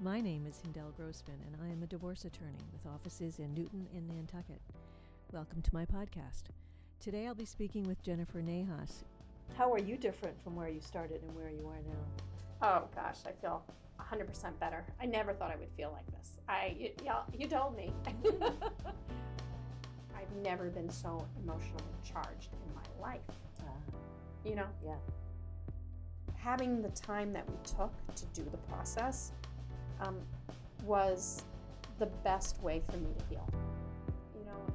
My name is Hindel Grossman, and I am a divorce attorney with offices in Newton and Nantucket. Welcome to my podcast. Today I'll be speaking with Jennifer Nahas. How are you different from where you started and where you are now? Oh gosh, I feel 100% better. I never thought I would feel like this. I, you, you told me. I've never been so emotionally charged in my life. Uh, you know? Yeah. Having the time that we took to do the process um, was the best way for me to heal. You know.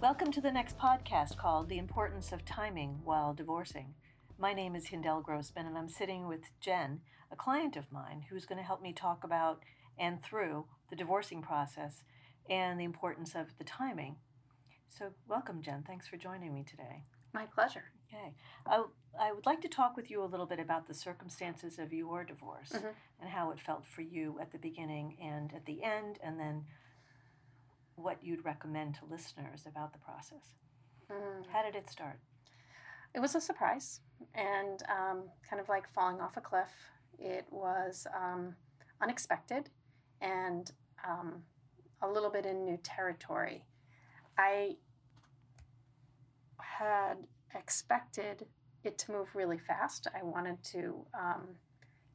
Welcome to the next podcast called The Importance of Timing While Divorcing. My name is Hindel Grossman, and I'm sitting with Jen, a client of mine, who's going to help me talk about and through the divorcing process and the importance of the timing. So, welcome, Jen. Thanks for joining me today. My pleasure. Okay. I, I would like to talk with you a little bit about the circumstances of your divorce mm-hmm. and how it felt for you at the beginning and at the end, and then what you'd recommend to listeners about the process. Mm. How did it start? It was a surprise and um, kind of like falling off a cliff. It was um, unexpected and um, a little bit in new territory. I had expected it to move really fast. I wanted to um,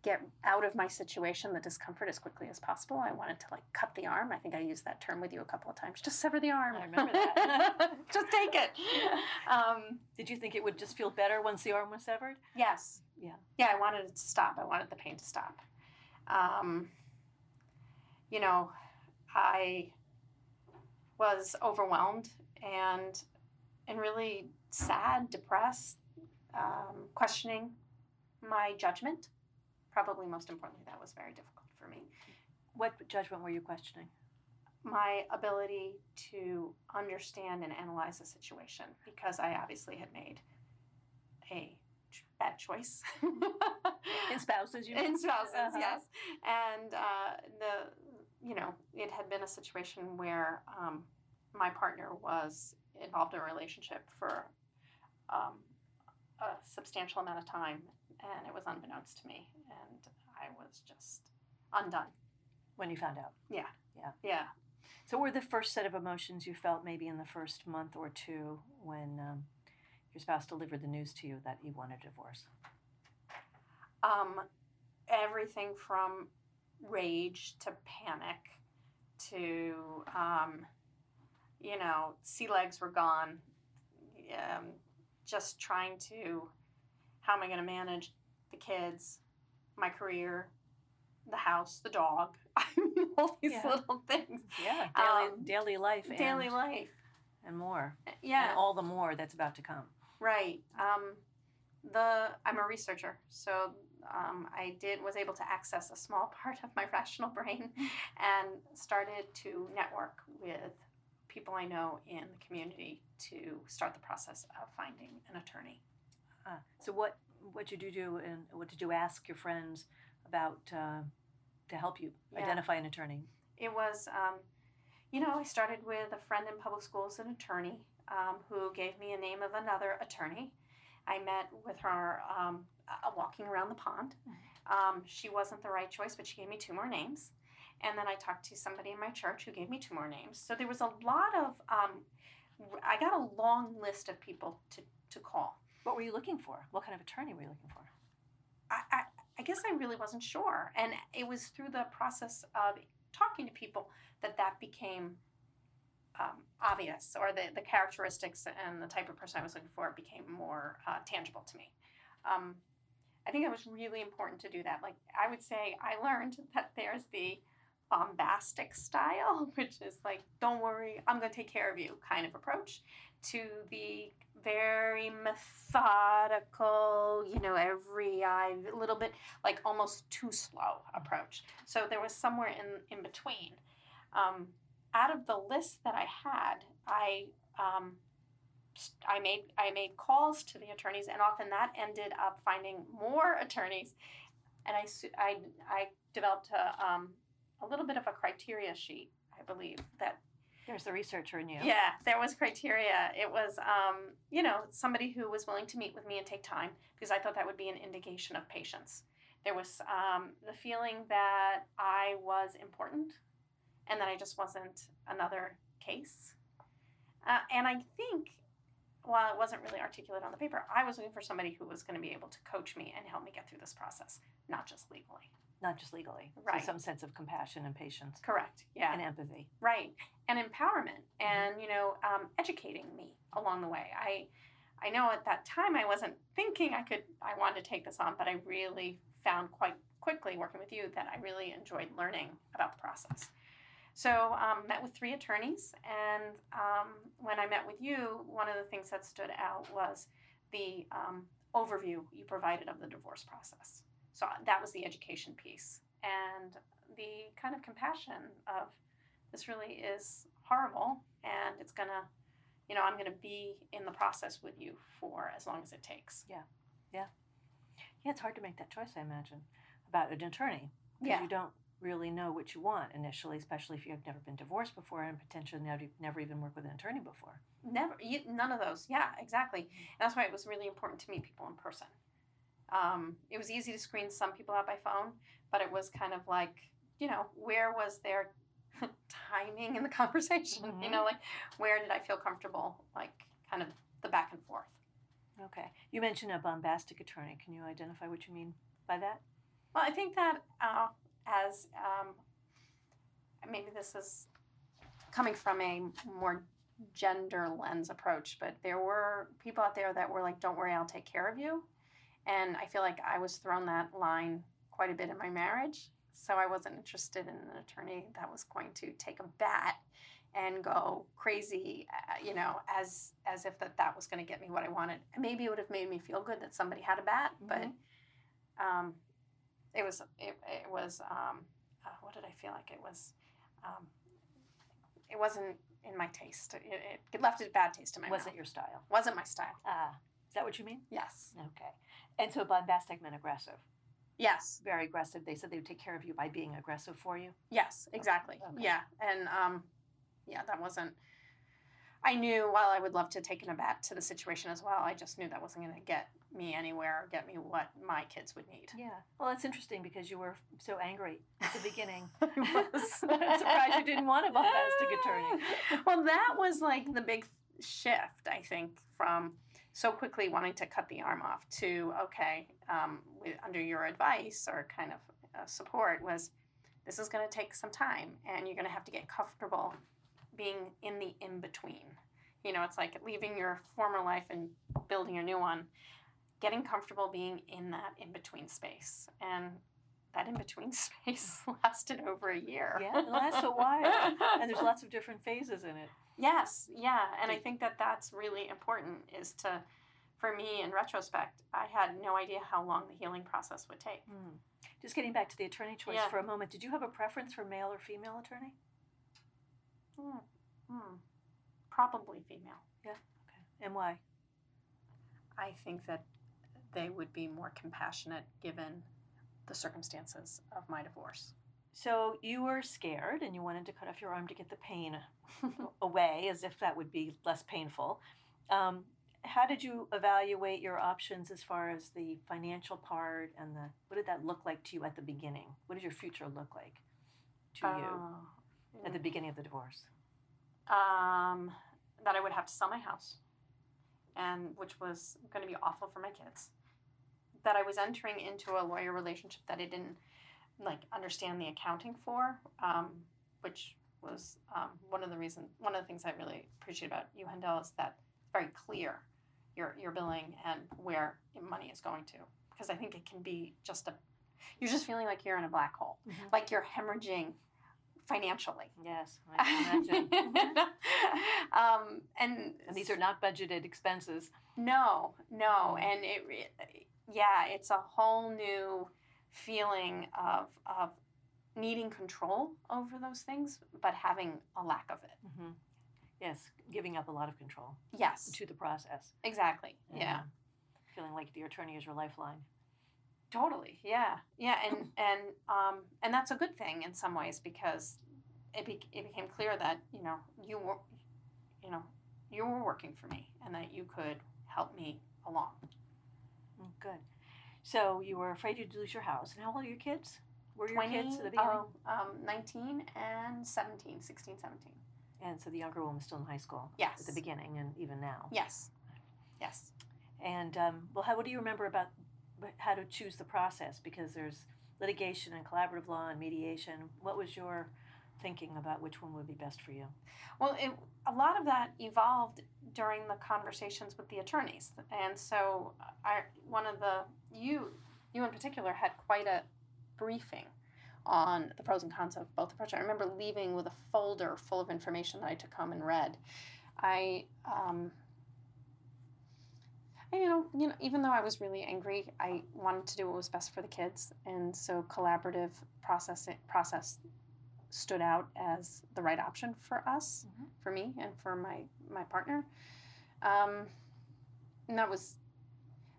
get out of my situation, the discomfort, as quickly as possible. I wanted to like cut the arm. I think I used that term with you a couple of times. Just sever the arm. I remember that. just take it. Um, Did you think it would just feel better once the arm was severed? Yes. Yeah. Yeah, I wanted it to stop. I wanted the pain to stop. Um, you know, I was overwhelmed and and really sad, depressed, um, questioning my judgment. Probably most importantly, that was very difficult for me. What judgment were you questioning? My ability to understand and analyze a situation because I obviously had made a bad choice. in spouses, you mean? In spouses, uh-huh. yes. And uh, the, you know, it had been a situation where um, my partner was involved in a relationship for um, a substantial amount of time, and it was unbeknownst to me, and I was just undone. When you found out? Yeah. Yeah. Yeah. So, what were the first set of emotions you felt maybe in the first month or two when um, your spouse delivered the news to you that he wanted a divorce? Um, everything from rage to panic to, um, you know, sea legs were gone. Um, just trying to how am I going to manage the kids, my career, the house, the dog. All these yeah. little things. Yeah, daily, um, daily life. Daily and, life. And more. Yeah. And all the more that's about to come. Right. Um, the I'm a researcher, so um, I did was able to access a small part of my rational brain, and started to network with people I know in the community to start the process of finding an attorney. Uh, so what what did you do and what did you ask your friends about uh, to help you yeah. identify an attorney? It was, um, you know, I started with a friend in public schools, an attorney, um, who gave me a name of another attorney. I met with her um, uh, walking around the pond. Mm-hmm. Um, she wasn't the right choice, but she gave me two more names. And then I talked to somebody in my church who gave me two more names. So there was a lot of, um, I got a long list of people to, to call. What were you looking for? What kind of attorney were you looking for? I, I, I guess I really wasn't sure. And it was through the process of talking to people that that became um, obvious, or the, the characteristics and the type of person I was looking for became more uh, tangible to me. Um, I think it was really important to do that. Like I would say, I learned that there's the bombastic style, which is like, don't worry, I'm going to take care of you kind of approach, to the very methodical, you know, every eye, a little bit like almost too slow approach. So there was somewhere in, in between. Um, out of the list that I had, I um, I made I made calls to the attorneys, and often that ended up finding more attorneys. And I I, I developed a um, a little bit of a criteria sheet, I believe, that There's the researcher in you. Yeah, there was criteria. It was, um, you know, somebody who was willing to meet with me and take time because I thought that would be an indication of patience. There was um, the feeling that I was important and that I just wasn't another case. Uh, and I think, while it wasn't really articulate on the paper, I was looking for somebody who was going to be able to coach me and help me get through this process, not just legally. Not just legally. Right. So some sense of compassion and patience Correct. Yeah. and empathy. right and empowerment and you know um, educating me along the way i i know at that time i wasn't thinking i could i wanted to take this on but i really found quite quickly working with you that i really enjoyed learning about the process so um, met with three attorneys and um, when i met with you one of the things that stood out was the um, overview you provided of the divorce process so that was the education piece and the kind of compassion of this really is horrible and it's gonna you know i'm gonna be in the process with you for as long as it takes Yeah, Yeah. Yeah, it's hard to make that choice, I imagine, about an attorney. Because Yeah. you don't really know what you want initially, especially if you've never been divorced before and potentially never, never even worked with an attorney before. never you, none of those yeah exactly and that's why it was really important to meet people in person um, it was easy to screen some people out by phone but it was kind of like you know where was their timing in the conversation you know like where did i feel comfortable like kind of the back and forth Okay. You mentioned a bombastic attorney. Can you identify what you mean by that? Well, I think that uh, as um, maybe this is coming from a more gender lens approach, but there were people out there that were like, "Don't worry, I'll take care of you," and I feel like I was thrown that line quite a bit in my marriage. So I wasn't interested in an attorney that was going to take a bat and go crazy, uh, you know, as as if that that was going to get me what I wanted. Maybe it would have made me feel good that somebody had a bat, but Mhm. um, it was it, it was um, uh, what did I feel like it was um, it wasn't in my taste it, it, left a bad taste in my Wasn't mouth your style. wasn't my style Ah, that what you mean? yes Okay. And so bombastic meant aggressive. yes Very aggressive. They said they would take care of you by being aggressive for you. yes exactly Okay. yeah and um, yeah that wasn't I knew while I would love to take an abat to the situation as well I just knew that wasn't going to get me anywhere or get me what my kids would need Yeah. Well, that's interesting because you were so angry at the beginning. I was. I'm surprised you didn't want a bombastic attorney. Well, that was like the big shift, I think, from so quickly wanting to cut the arm off to okay, um, with, under your advice or kind of uh, support was this is going to take some time, and you're going to have to get comfortable being in the in between. You know, it's like leaving your former life and building a new one. Getting comfortable being in that in between space, and that in between space lasted over a year. Yeah, it lasts a while. And there's lots of different phases in it. Yes, yeah, and I think that that's really important. Is to, for me, in retrospect, I had no idea how long the healing process would take. Hmm. Just getting back to the attorney choice Yeah. for a moment, did you have a preference for male or female attorney? Hmm. Hmm. Probably female. Yeah. Okay. And why? I think that they would be more compassionate given the circumstances of my divorce. So you were scared and you wanted to cut off your arm to get the pain away, as if that would be less painful. Um, how did you evaluate your options as far as the financial part and the what did that look like to you at the beginning? What did your future look like to you Oh. at the beginning of the divorce? um, that I would have to sell my house, and which was going to be awful for my kids. That I was entering into a lawyer relationship that I didn't like understand the accounting for, um, which was um, one of the reasons. One of the things I really appreciate about you, Hindel, is that it's very clear your your billing and where money is going to. Because I think it can be just a, you're just feeling like you're in a black hole, Mhm. like you're hemorrhaging financially. Yes, I can imagine. um, and, and these are not budgeted expenses. no, no, Mm. and it, yeah, it's a whole new feeling of of needing control over those things, but having a lack of it. hmm Yes, giving up a lot of control Yes, to the process. exactly. Yeah, Feeling like the attorney is your lifeline. totally. Yeah, yeah, and and um, and that's a good thing in some ways because it, be, it became clear that you know you were, you know, you were working for me, and that you could help me along. Mm, Good. So you were afraid you'd lose your house. And how old are your kids? Were your 20, kids at the beginning? oh, um, 19 and 17, 16, 17. And so the younger one was still in high school Yes. at the beginning and even now. Yes. Yes. And um, well, how, what do you remember about how to choose the process? Because there's litigation and collaborative law and mediation. What was your thinking about which one would be best for you? Well, it, a lot of that evolved during the conversations with the attorneys, and so I one of the you you in particular had quite a briefing on the pros and cons of both approaches. I remember leaving with a folder full of information that I took home and read. I um, and, you know, you know, even though I was really angry, I wanted to do what was best for the kids, and so collaborative process process stood out as the right option for us, Mhm. for me, and for my my partner. Um, and that was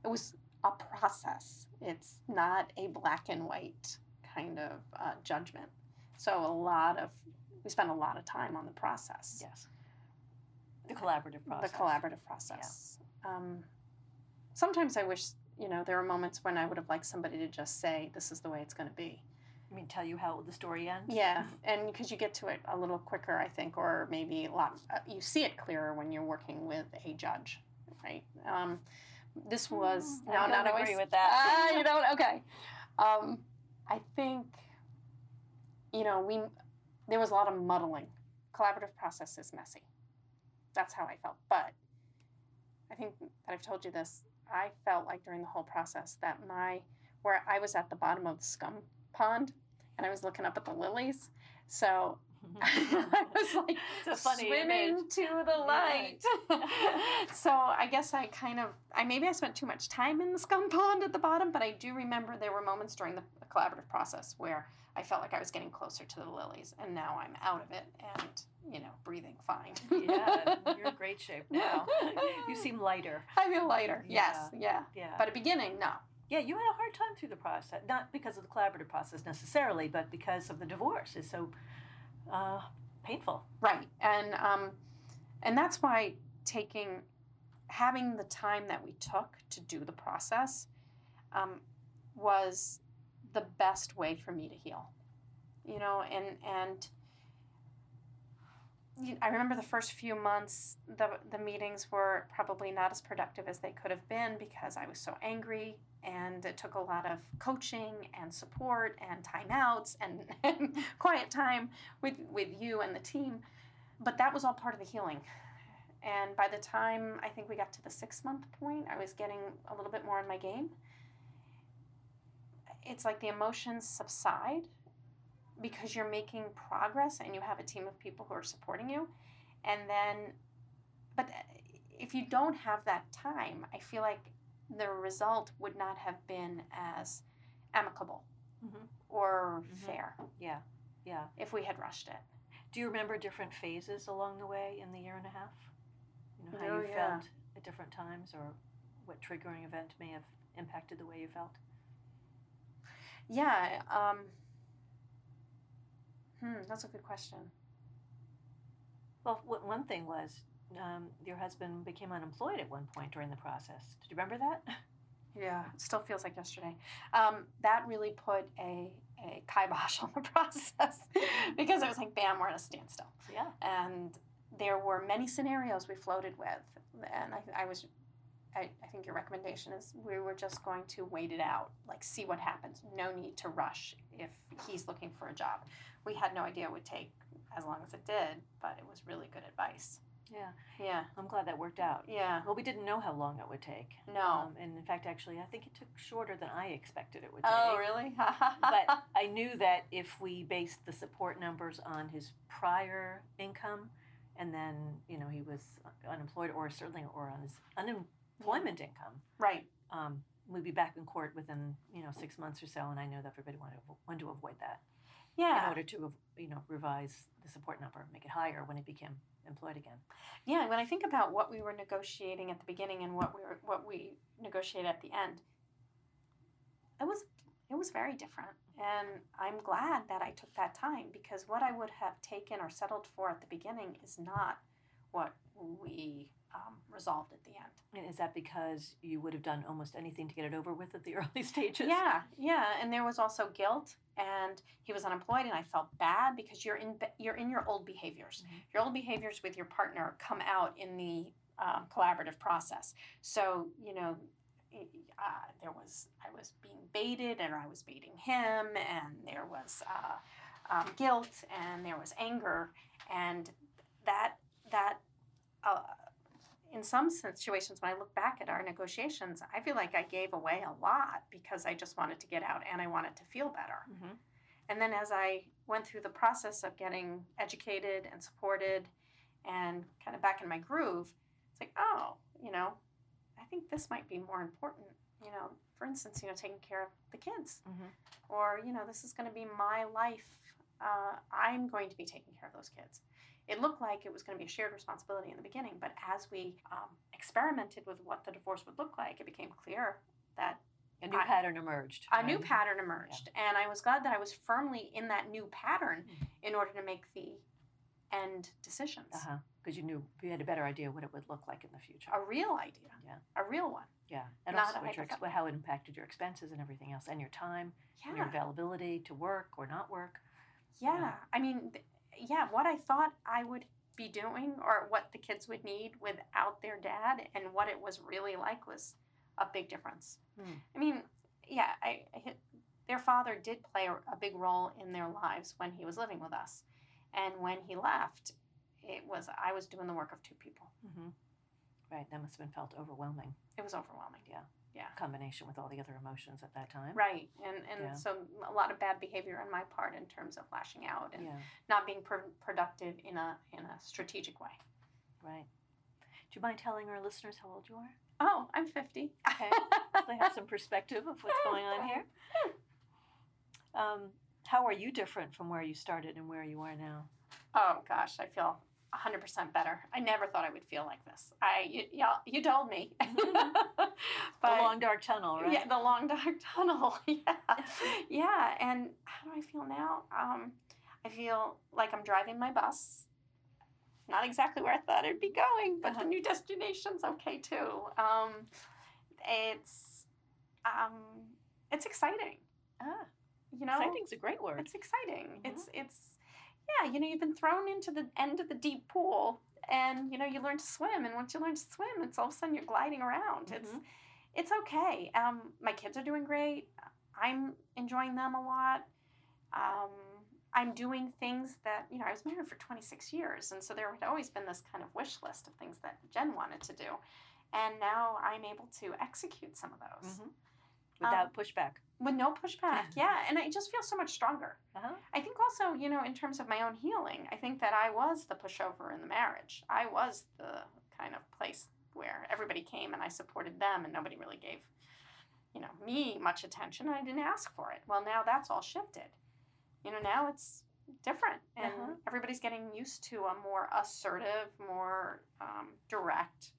it was a process. It's not a black and white kind of uh, judgment. So a lot of we spend a lot of time on the process Yes. The collaborative process. the collaborative process. Um, sometimes I wish, you know, there are moments when I would have liked somebody to just say, "This is the way it's going to be." I mean, tell you how the story ends. Yeah, and because you get to it a little quicker, I think, or maybe a lot. Uh, you see it clearer when you're working with a judge, right? Um, this was Mm, I don't not agree always. with that. Ah, you don't. Okay. Um, I think, you know, we there was a lot of muddling. Collaborative process is messy. That's how I felt. But I think that I've told you this. I felt like during the whole process that my where I was at the bottom of the scum pond and I was looking up at the lilies. So Mm-hmm. I was like it's a funny swimming image. to the light. so I guess I kind of I maybe I spent too much time in the scum pond at the bottom, but I do remember there were moments during the collaborative process where I felt like I was getting closer to the lilies, and now I'm out of it and you know breathing fine. yeah, you're in great shape now. you seem lighter. I feel lighter. Yes, yeah. Yeah. But at beginning, no. yeah, you had a hard time through the process, not because of the collaborative process necessarily, but because of the divorce is so uh, painful. Right, and um, and that's why taking having the time that we took to do the process um, was the best way for me to heal. You know, and and I remember the first few months, the the meetings were probably not as productive as they could have been because I was so angry, and it took a lot of coaching and support and timeouts and, and quiet time with with you and the team. But that was all part of the healing. And by the time I think we got to the six month point, I was getting a little bit more in my game. It's like the emotions subside because you're making progress and you have a team of people who are supporting you. And then, but if you don't have that time, I feel like the result would not have been as amicable Mhm. or Mhm. fair Yeah, yeah. if we had rushed it. Do you remember different phases along the way in the year and a half? You know, how Oh, you yeah. felt at different times or what triggering event may have impacted the way you felt? Yeah. Um, hmm, that's a good question. Well, one thing was um, your husband became unemployed at one point during the process. Did you remember that? Yeah, it still feels like yesterday. Um, that really put a, a kibosh on the process because it was like, bam, we're at a standstill. yeah. And there were many scenarios we floated with. And I, I was, I, I think your recommendation is we were just going to wait it out, like see what happens. No need to rush if he's looking for a job. We had no idea it would take as long as it did, but it was really good advice. Yeah. Yeah, I'm glad that worked out. yeah. Well, we didn't know how long it would take. No. Um, and in fact, actually, I think it took shorter than I expected it would take. oh, really? but I knew that if we based the support numbers on his prior income, and then you know he was unemployed, or certainly or on his unemployment income, right. um, we'd be back in court within you know six months or so. And I know that everybody wanted to, wanted to avoid that Yeah. in order to you know revise the support number, make it higher when he became employed again. Yeah, when I think about what we were negotiating at the beginning and what we were what we negotiated at the end, it was it was very different. And I'm glad that I took that time because what I would have taken or settled for at the beginning is not what we um, resolved at the end. And is that because you would have done almost anything to get it over with at the early stages? Yeah, yeah, and there was also guilt, and he was unemployed, and I felt bad because you're in you're in your old behaviors. Mhm. Your old behaviors with your partner come out in the um, collaborative process. So you know, uh, there was I was being baited, and I was baiting him, and there was uh, um, guilt, and there was anger, and that that. Uh, in some situations, when I look back at our negotiations, I feel like I gave away a lot because I just wanted to get out and I wanted to feel better. hmm And then as I went through the process of getting educated and supported and kind of back in my groove, it's like, oh, you know, I think this might be more important. You know, for instance, you know, taking care of the kids, Mhm. or you know, this is going to be my life. Uh, I'm going to be taking care of those kids. It looked like it was going to be a shared responsibility in the beginning, but as we um, experimented with what the divorce would look like, it became clear that A new I- pattern emerged. a new pattern emerged and i was glad that i was firmly in that new pattern Mhm. in order to make the end decisions Uh-huh. Because you knew you had a better idea what it would look like in the future. a real idea Yeah. a real one Yeah, and Not also what your ex- how it impacted your expenses and everything else, and your time, and your availability to work or not work. yeah Yeah. i mean th- yeah what i thought i would be doing or what the kids would need without their dad and what it was really like was a big difference. Hmm. i mean yeah I, I their father did play a, big role in their lives when he was living with us. And when he left it was i was doing the work of two people. Hmm Right, that must have been felt overwhelming. it was overwhelming Combination with all the other emotions at that time. right and and Yeah. so a lot of bad behavior on my part in terms of lashing out and Yeah, not being pr- productive in a in a strategic way right. Do you mind telling our listeners how old you are? oh i'm 50 Okay. so they have some perspective of what's going on here. Um, how are you different from where you started and where you are now? oh gosh i feel 100% better. I never thought i would feel like this. I you, y'all- you told me. The long dark tunnel, right? yeah the long dark tunnel. Yeah. Yeah and how do i feel now? Um i feel like i'm driving my bus. Not exactly where i thought it'd be going but Uh-huh. the new destination's okay too. Um it's um it's exciting. Ah, you know? Exciting's a great word. it's exciting. It's it's yeah you know you've been thrown into the end of the deep pool and you know you learn to swim and once you learn to swim it's all of a sudden you're gliding around. It's Mhm. it's okay. Um my kids are doing great. I'm enjoying them a lot. Um i'm doing things that you know i was married for 26 years and so there had always been this kind of wish list of things that jen wanted to do. And now i'm able to execute some of those. Mhm. Without pushback. with no pushback yeah and i just feel so much stronger Uh-huh. I think also, you know, in terms of my own healing, I think that I was the pushover in the marriage. I was the kind of place where everybody came and I supported them and nobody really gave, you know, me much attention. I didn't ask for it. Well, now that's all shifted. You know, now it's different and Uh-huh. everybody's getting used to a more assertive, more um, direct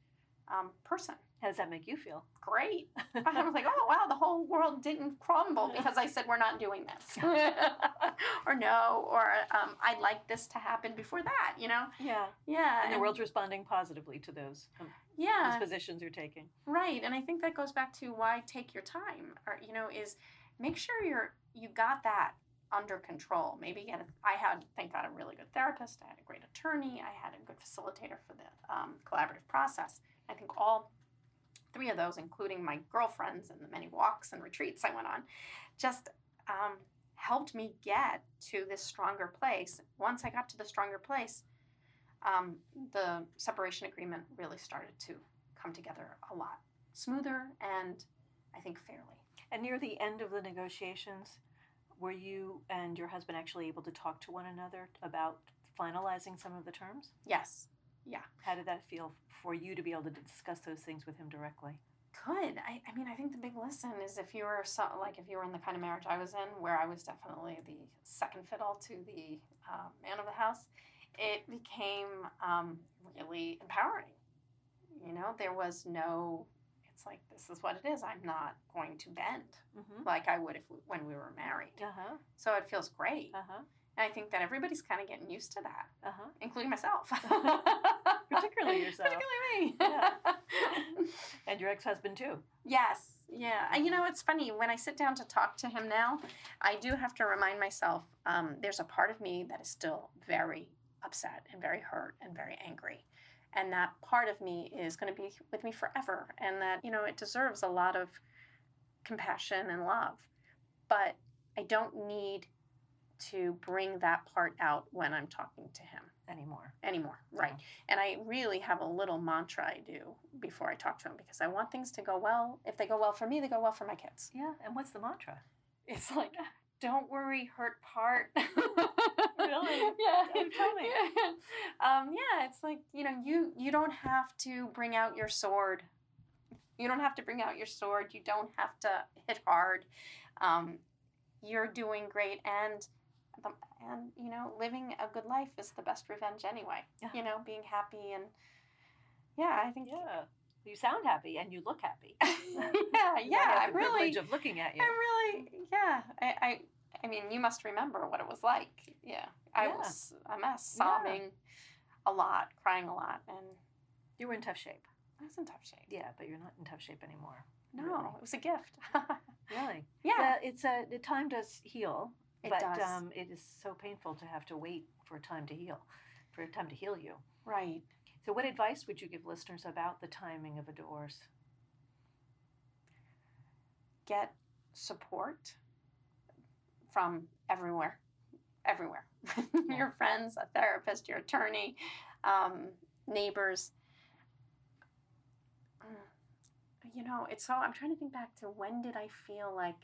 um, person. How does that make you feel? Great. I was like, oh wow, the whole world didn't crumble because I said we're not doing this, or no, or um, I'd like this to happen before that. You know? Yeah. Yeah. And the world's responding positively to those, um, Yeah. those positions you're taking. Right. And I think that goes back to why take your time, or you know, is make sure you're you got that under control. Maybe get a, I had thank God a really good therapist. I had a great attorney. I had a good facilitator for the um, collaborative process. I think all three of those, including my girlfriends and the many walks and retreats I went on, just um, helped me get to this stronger place. Once I got to the stronger place, um, the separation agreement really started to come together a lot smoother and I think fairly. And near the end of the negotiations, were you and your husband actually able to talk to one another about finalizing some of the terms? Yes. Yeah how did that feel for you to be able to discuss those things with him directly? Good. I, I mean, I think the big lesson is if you were so, like if you were in the kind of marriage I was in, where I was definitely the second fiddle to the uh, man of the house, it became um, really empowering. You know, there was no, it's like this is what it is. I'm not going to bend Mm-hmm. like I would if we, when we were married. Uh huh. So it feels great. Uh huh. And I think that everybody's kind of getting used to that, Uh huh. including myself. Particularly yourself. Particularly me. Yeah. And your ex-husband too. yes. Yeah. And you know, it's funny when I sit down to talk to him now, I do have to remind myself um, there's a part of me that is still very upset and very hurt and very angry. And that part of me is going to be with me forever. And that, you know, it deserves a lot of compassion and love. But I don't need to bring that part out when I'm talking to him Anymore. anymore. Right. And I really have a little mantra I do before I talk to him because I want things to go well. If they go well for me, they go well for my kids. Yeah. And what's the mantra? It's like, don't worry, hurt part. Really? Yeah. Oh, tell me. Um, yeah, it's like, you know, you you don't have to bring out your sword. You don't have to bring out your sword. You don't have to hit hard. Um, you're doing great and and you know, living a good life is the best revenge anyway. Yeah. You know, being happy and yeah, I think Yeah. You sound happy and you look happy. yeah, yeah. I'm really, privilege of looking at you. I'm really, yeah. I, I, I mean, you must remember what it was like. Yeah, I Yeah. was a mess, Yeah. sobbing a lot, crying a lot, and You were in tough shape. I was in tough shape. Yeah, but you're not in tough shape anymore. No, Really? it was a gift. Really? yeah, Yeah, it's a the time does heal, it but does. um, it is so painful to have to wait for time to heal, for time to heal you. right. So, what advice would you give listeners about the timing of a divorce? Get support from everywhere, everywhere. your friends, a therapist, your attorney, um, neighbors. Mm, You know, it's so. I'm trying to think back to when did I feel like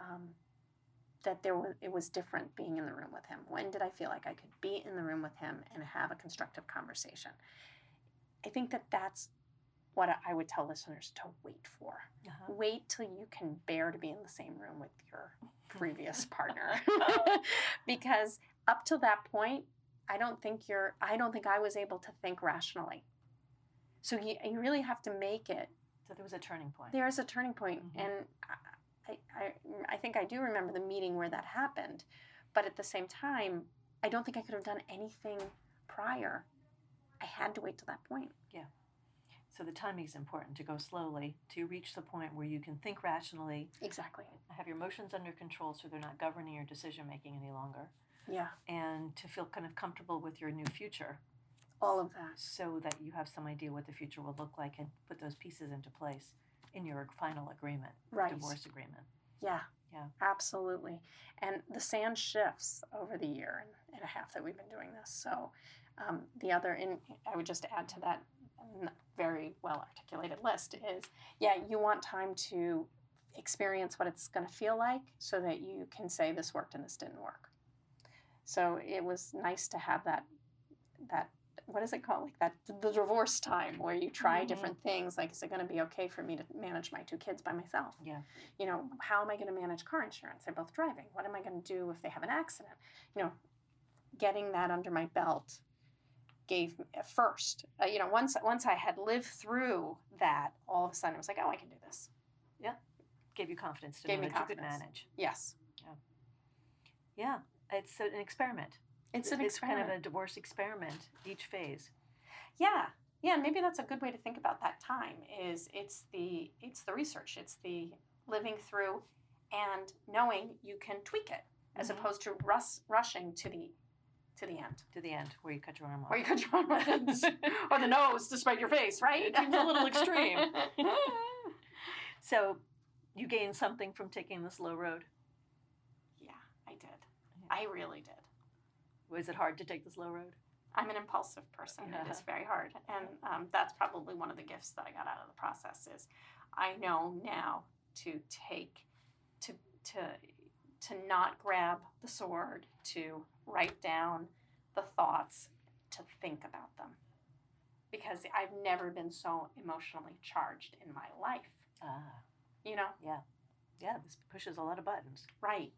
um, that there was it was different being in the room with him. When did I feel like I could be in the room with him and have a constructive conversation? I think that that's what I would tell listeners to wait for. Uh-huh. Wait till you can bear to be in the same room with your previous partner. because up till that point, I don't think you're I don't think I was able to think rationally. So you, you really have to make it. So there was a turning point. There's a turning point, Mhm. and I, I I think I do remember the meeting where that happened, but at the same time, I don't think I could have done anything prior. I had to wait till that point. Yeah. So the timing is important to go slowly to reach the point where you can think rationally, Exactly. have your emotions under control so they're not governing your decision making any longer, Yeah. and to feel kind of comfortable with your new future All of that. so that you have some idea what the future will look like and put those pieces into place in your final agreement, Right. divorce agreement. Yeah. Yeah. Absolutely. And the sand shifts over the year and, and a half that we've been doing this. So um, the other, and I would just add to that very well articulated list is, yeah, you want time to experience what it's going to feel like so that you can say this worked and this didn't work. So it was nice to have that, that, what is it called? Like that, the divorce time where you try Mhm. different things. Like, is it going to be okay for me to manage my two kids by myself? Yeah. you know, how am I going to manage car insurance? They're both driving. What am I going to do if they have an accident? You know, getting that under my belt gave me at first, uh, you know, once once I had lived through that, all of a sudden it was like, oh, I can do this. Yeah. Gave you confidence to Gave know me that you could confidence. manage. Yes, Yeah, it's an experiment. It's an it's experiment. kind of a divorce experiment each phase. yeah, yeah, and maybe that's a good way to think about that time. Is it's the it's the research, it's the living through, and knowing you can tweak it as Mhm. opposed to rus- rushing to the to the end. to the end where you cut your arm off. Or you cut your arm off or the nose to spite your face, right? It seems a little extreme. so, you gained something from taking the slow road. yeah, I did. I really did. Was it hard to take the slow road? I'm an impulsive person. It is very hard, and um, that's probably one of the gifts that I got out of the process. Is I know now to take, to to to not grab the sword, to write down the thoughts, to think about them, because I've never been so emotionally charged in my life. Ah, You know, Yeah, yeah, this pushes a lot of buttons. right?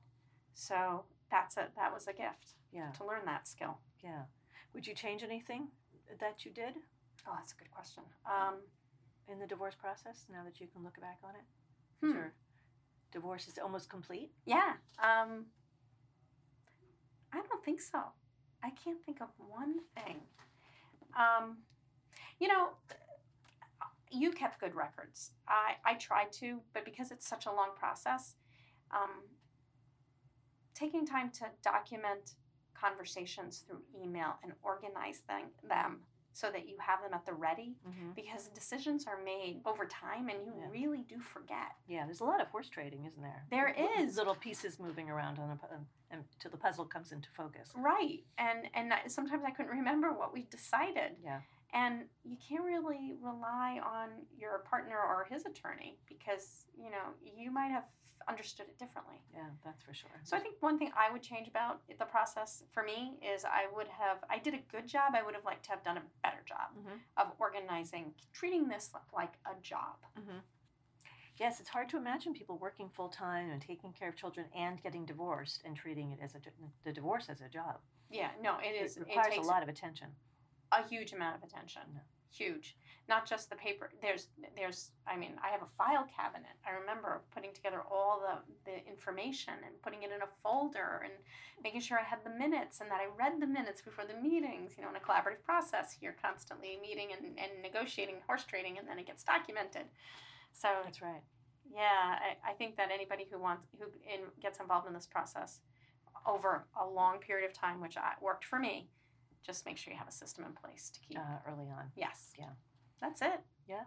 So that's a that was a gift Yeah, to learn that skill. yeah. Would you change anything that you did? Oh, that's a good question. Um, in the divorce process now that you can look back on it? Hmm. Your divorce is almost complete? Yeah. Um, I don't think so. I can't think of one thing. Um, you know, you kept good records. I, I tried to, but because it's such a long process, um, taking time to document conversations through email and organize them, them so that you have them at the ready Mm-hmm. because decisions are made over time and you Yeah. really do forget. Yeah, there's a lot of horse trading, isn't there? There Li- is. little pieces moving around on a um, until the puzzle comes into focus. Right. And and I, sometimes I couldn't remember what we decided. Yeah. And you can't really rely on your partner or his attorney because, you know, you might have understood it differently. Yeah, that's for sure. So I think one thing I would change about the process for me is I would have I did a good job. I would have liked to have done a better job Mhm. of organizing, treating this like a job. Mm-hmm. Yes, it's hard to imagine people working full time and taking care of children and getting divorced and treating it as a the divorce as a job. Yeah, no, it is it requires takes a lot of attention. a huge amount of attention. Huge. Not just the paper. There's there's I mean, I have a file cabinet. I remember putting together all the, the information and putting it in a folder and making sure I had the minutes and that I read the minutes before the meetings, you know, in a collaborative process. You're constantly meeting and, and negotiating horse trading and then it gets documented. So That's right. yeah, I, I think that anybody who wants who in, gets involved in this process over a long period of time, which I, worked for me, just make sure you have a system in place to keep. Uh, early on. yes. yeah. That's it. Yeah.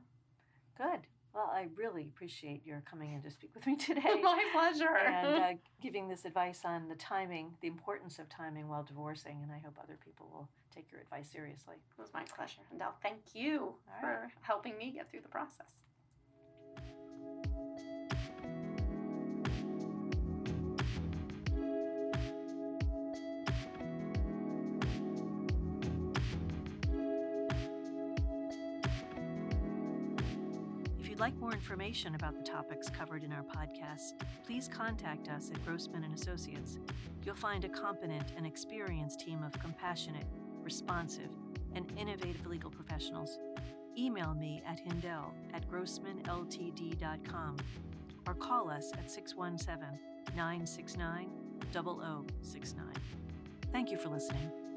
Good. Well, I really appreciate your coming in to speak with me today. My pleasure. and uh, giving this advice on the timing, the importance of timing while divorcing, and I hope other people will take your advice seriously. it was my pleasure. And I'll thank you All for helping me get through the process. You'd like more information about the topics covered in our podcast, please contact us at Grossman and Associates. You'll find a competent and experienced team of compassionate, responsive, and innovative legal professionals. Email me at hindell at grossmanltd.com or call us at 617 969 0069. Thank you for listening.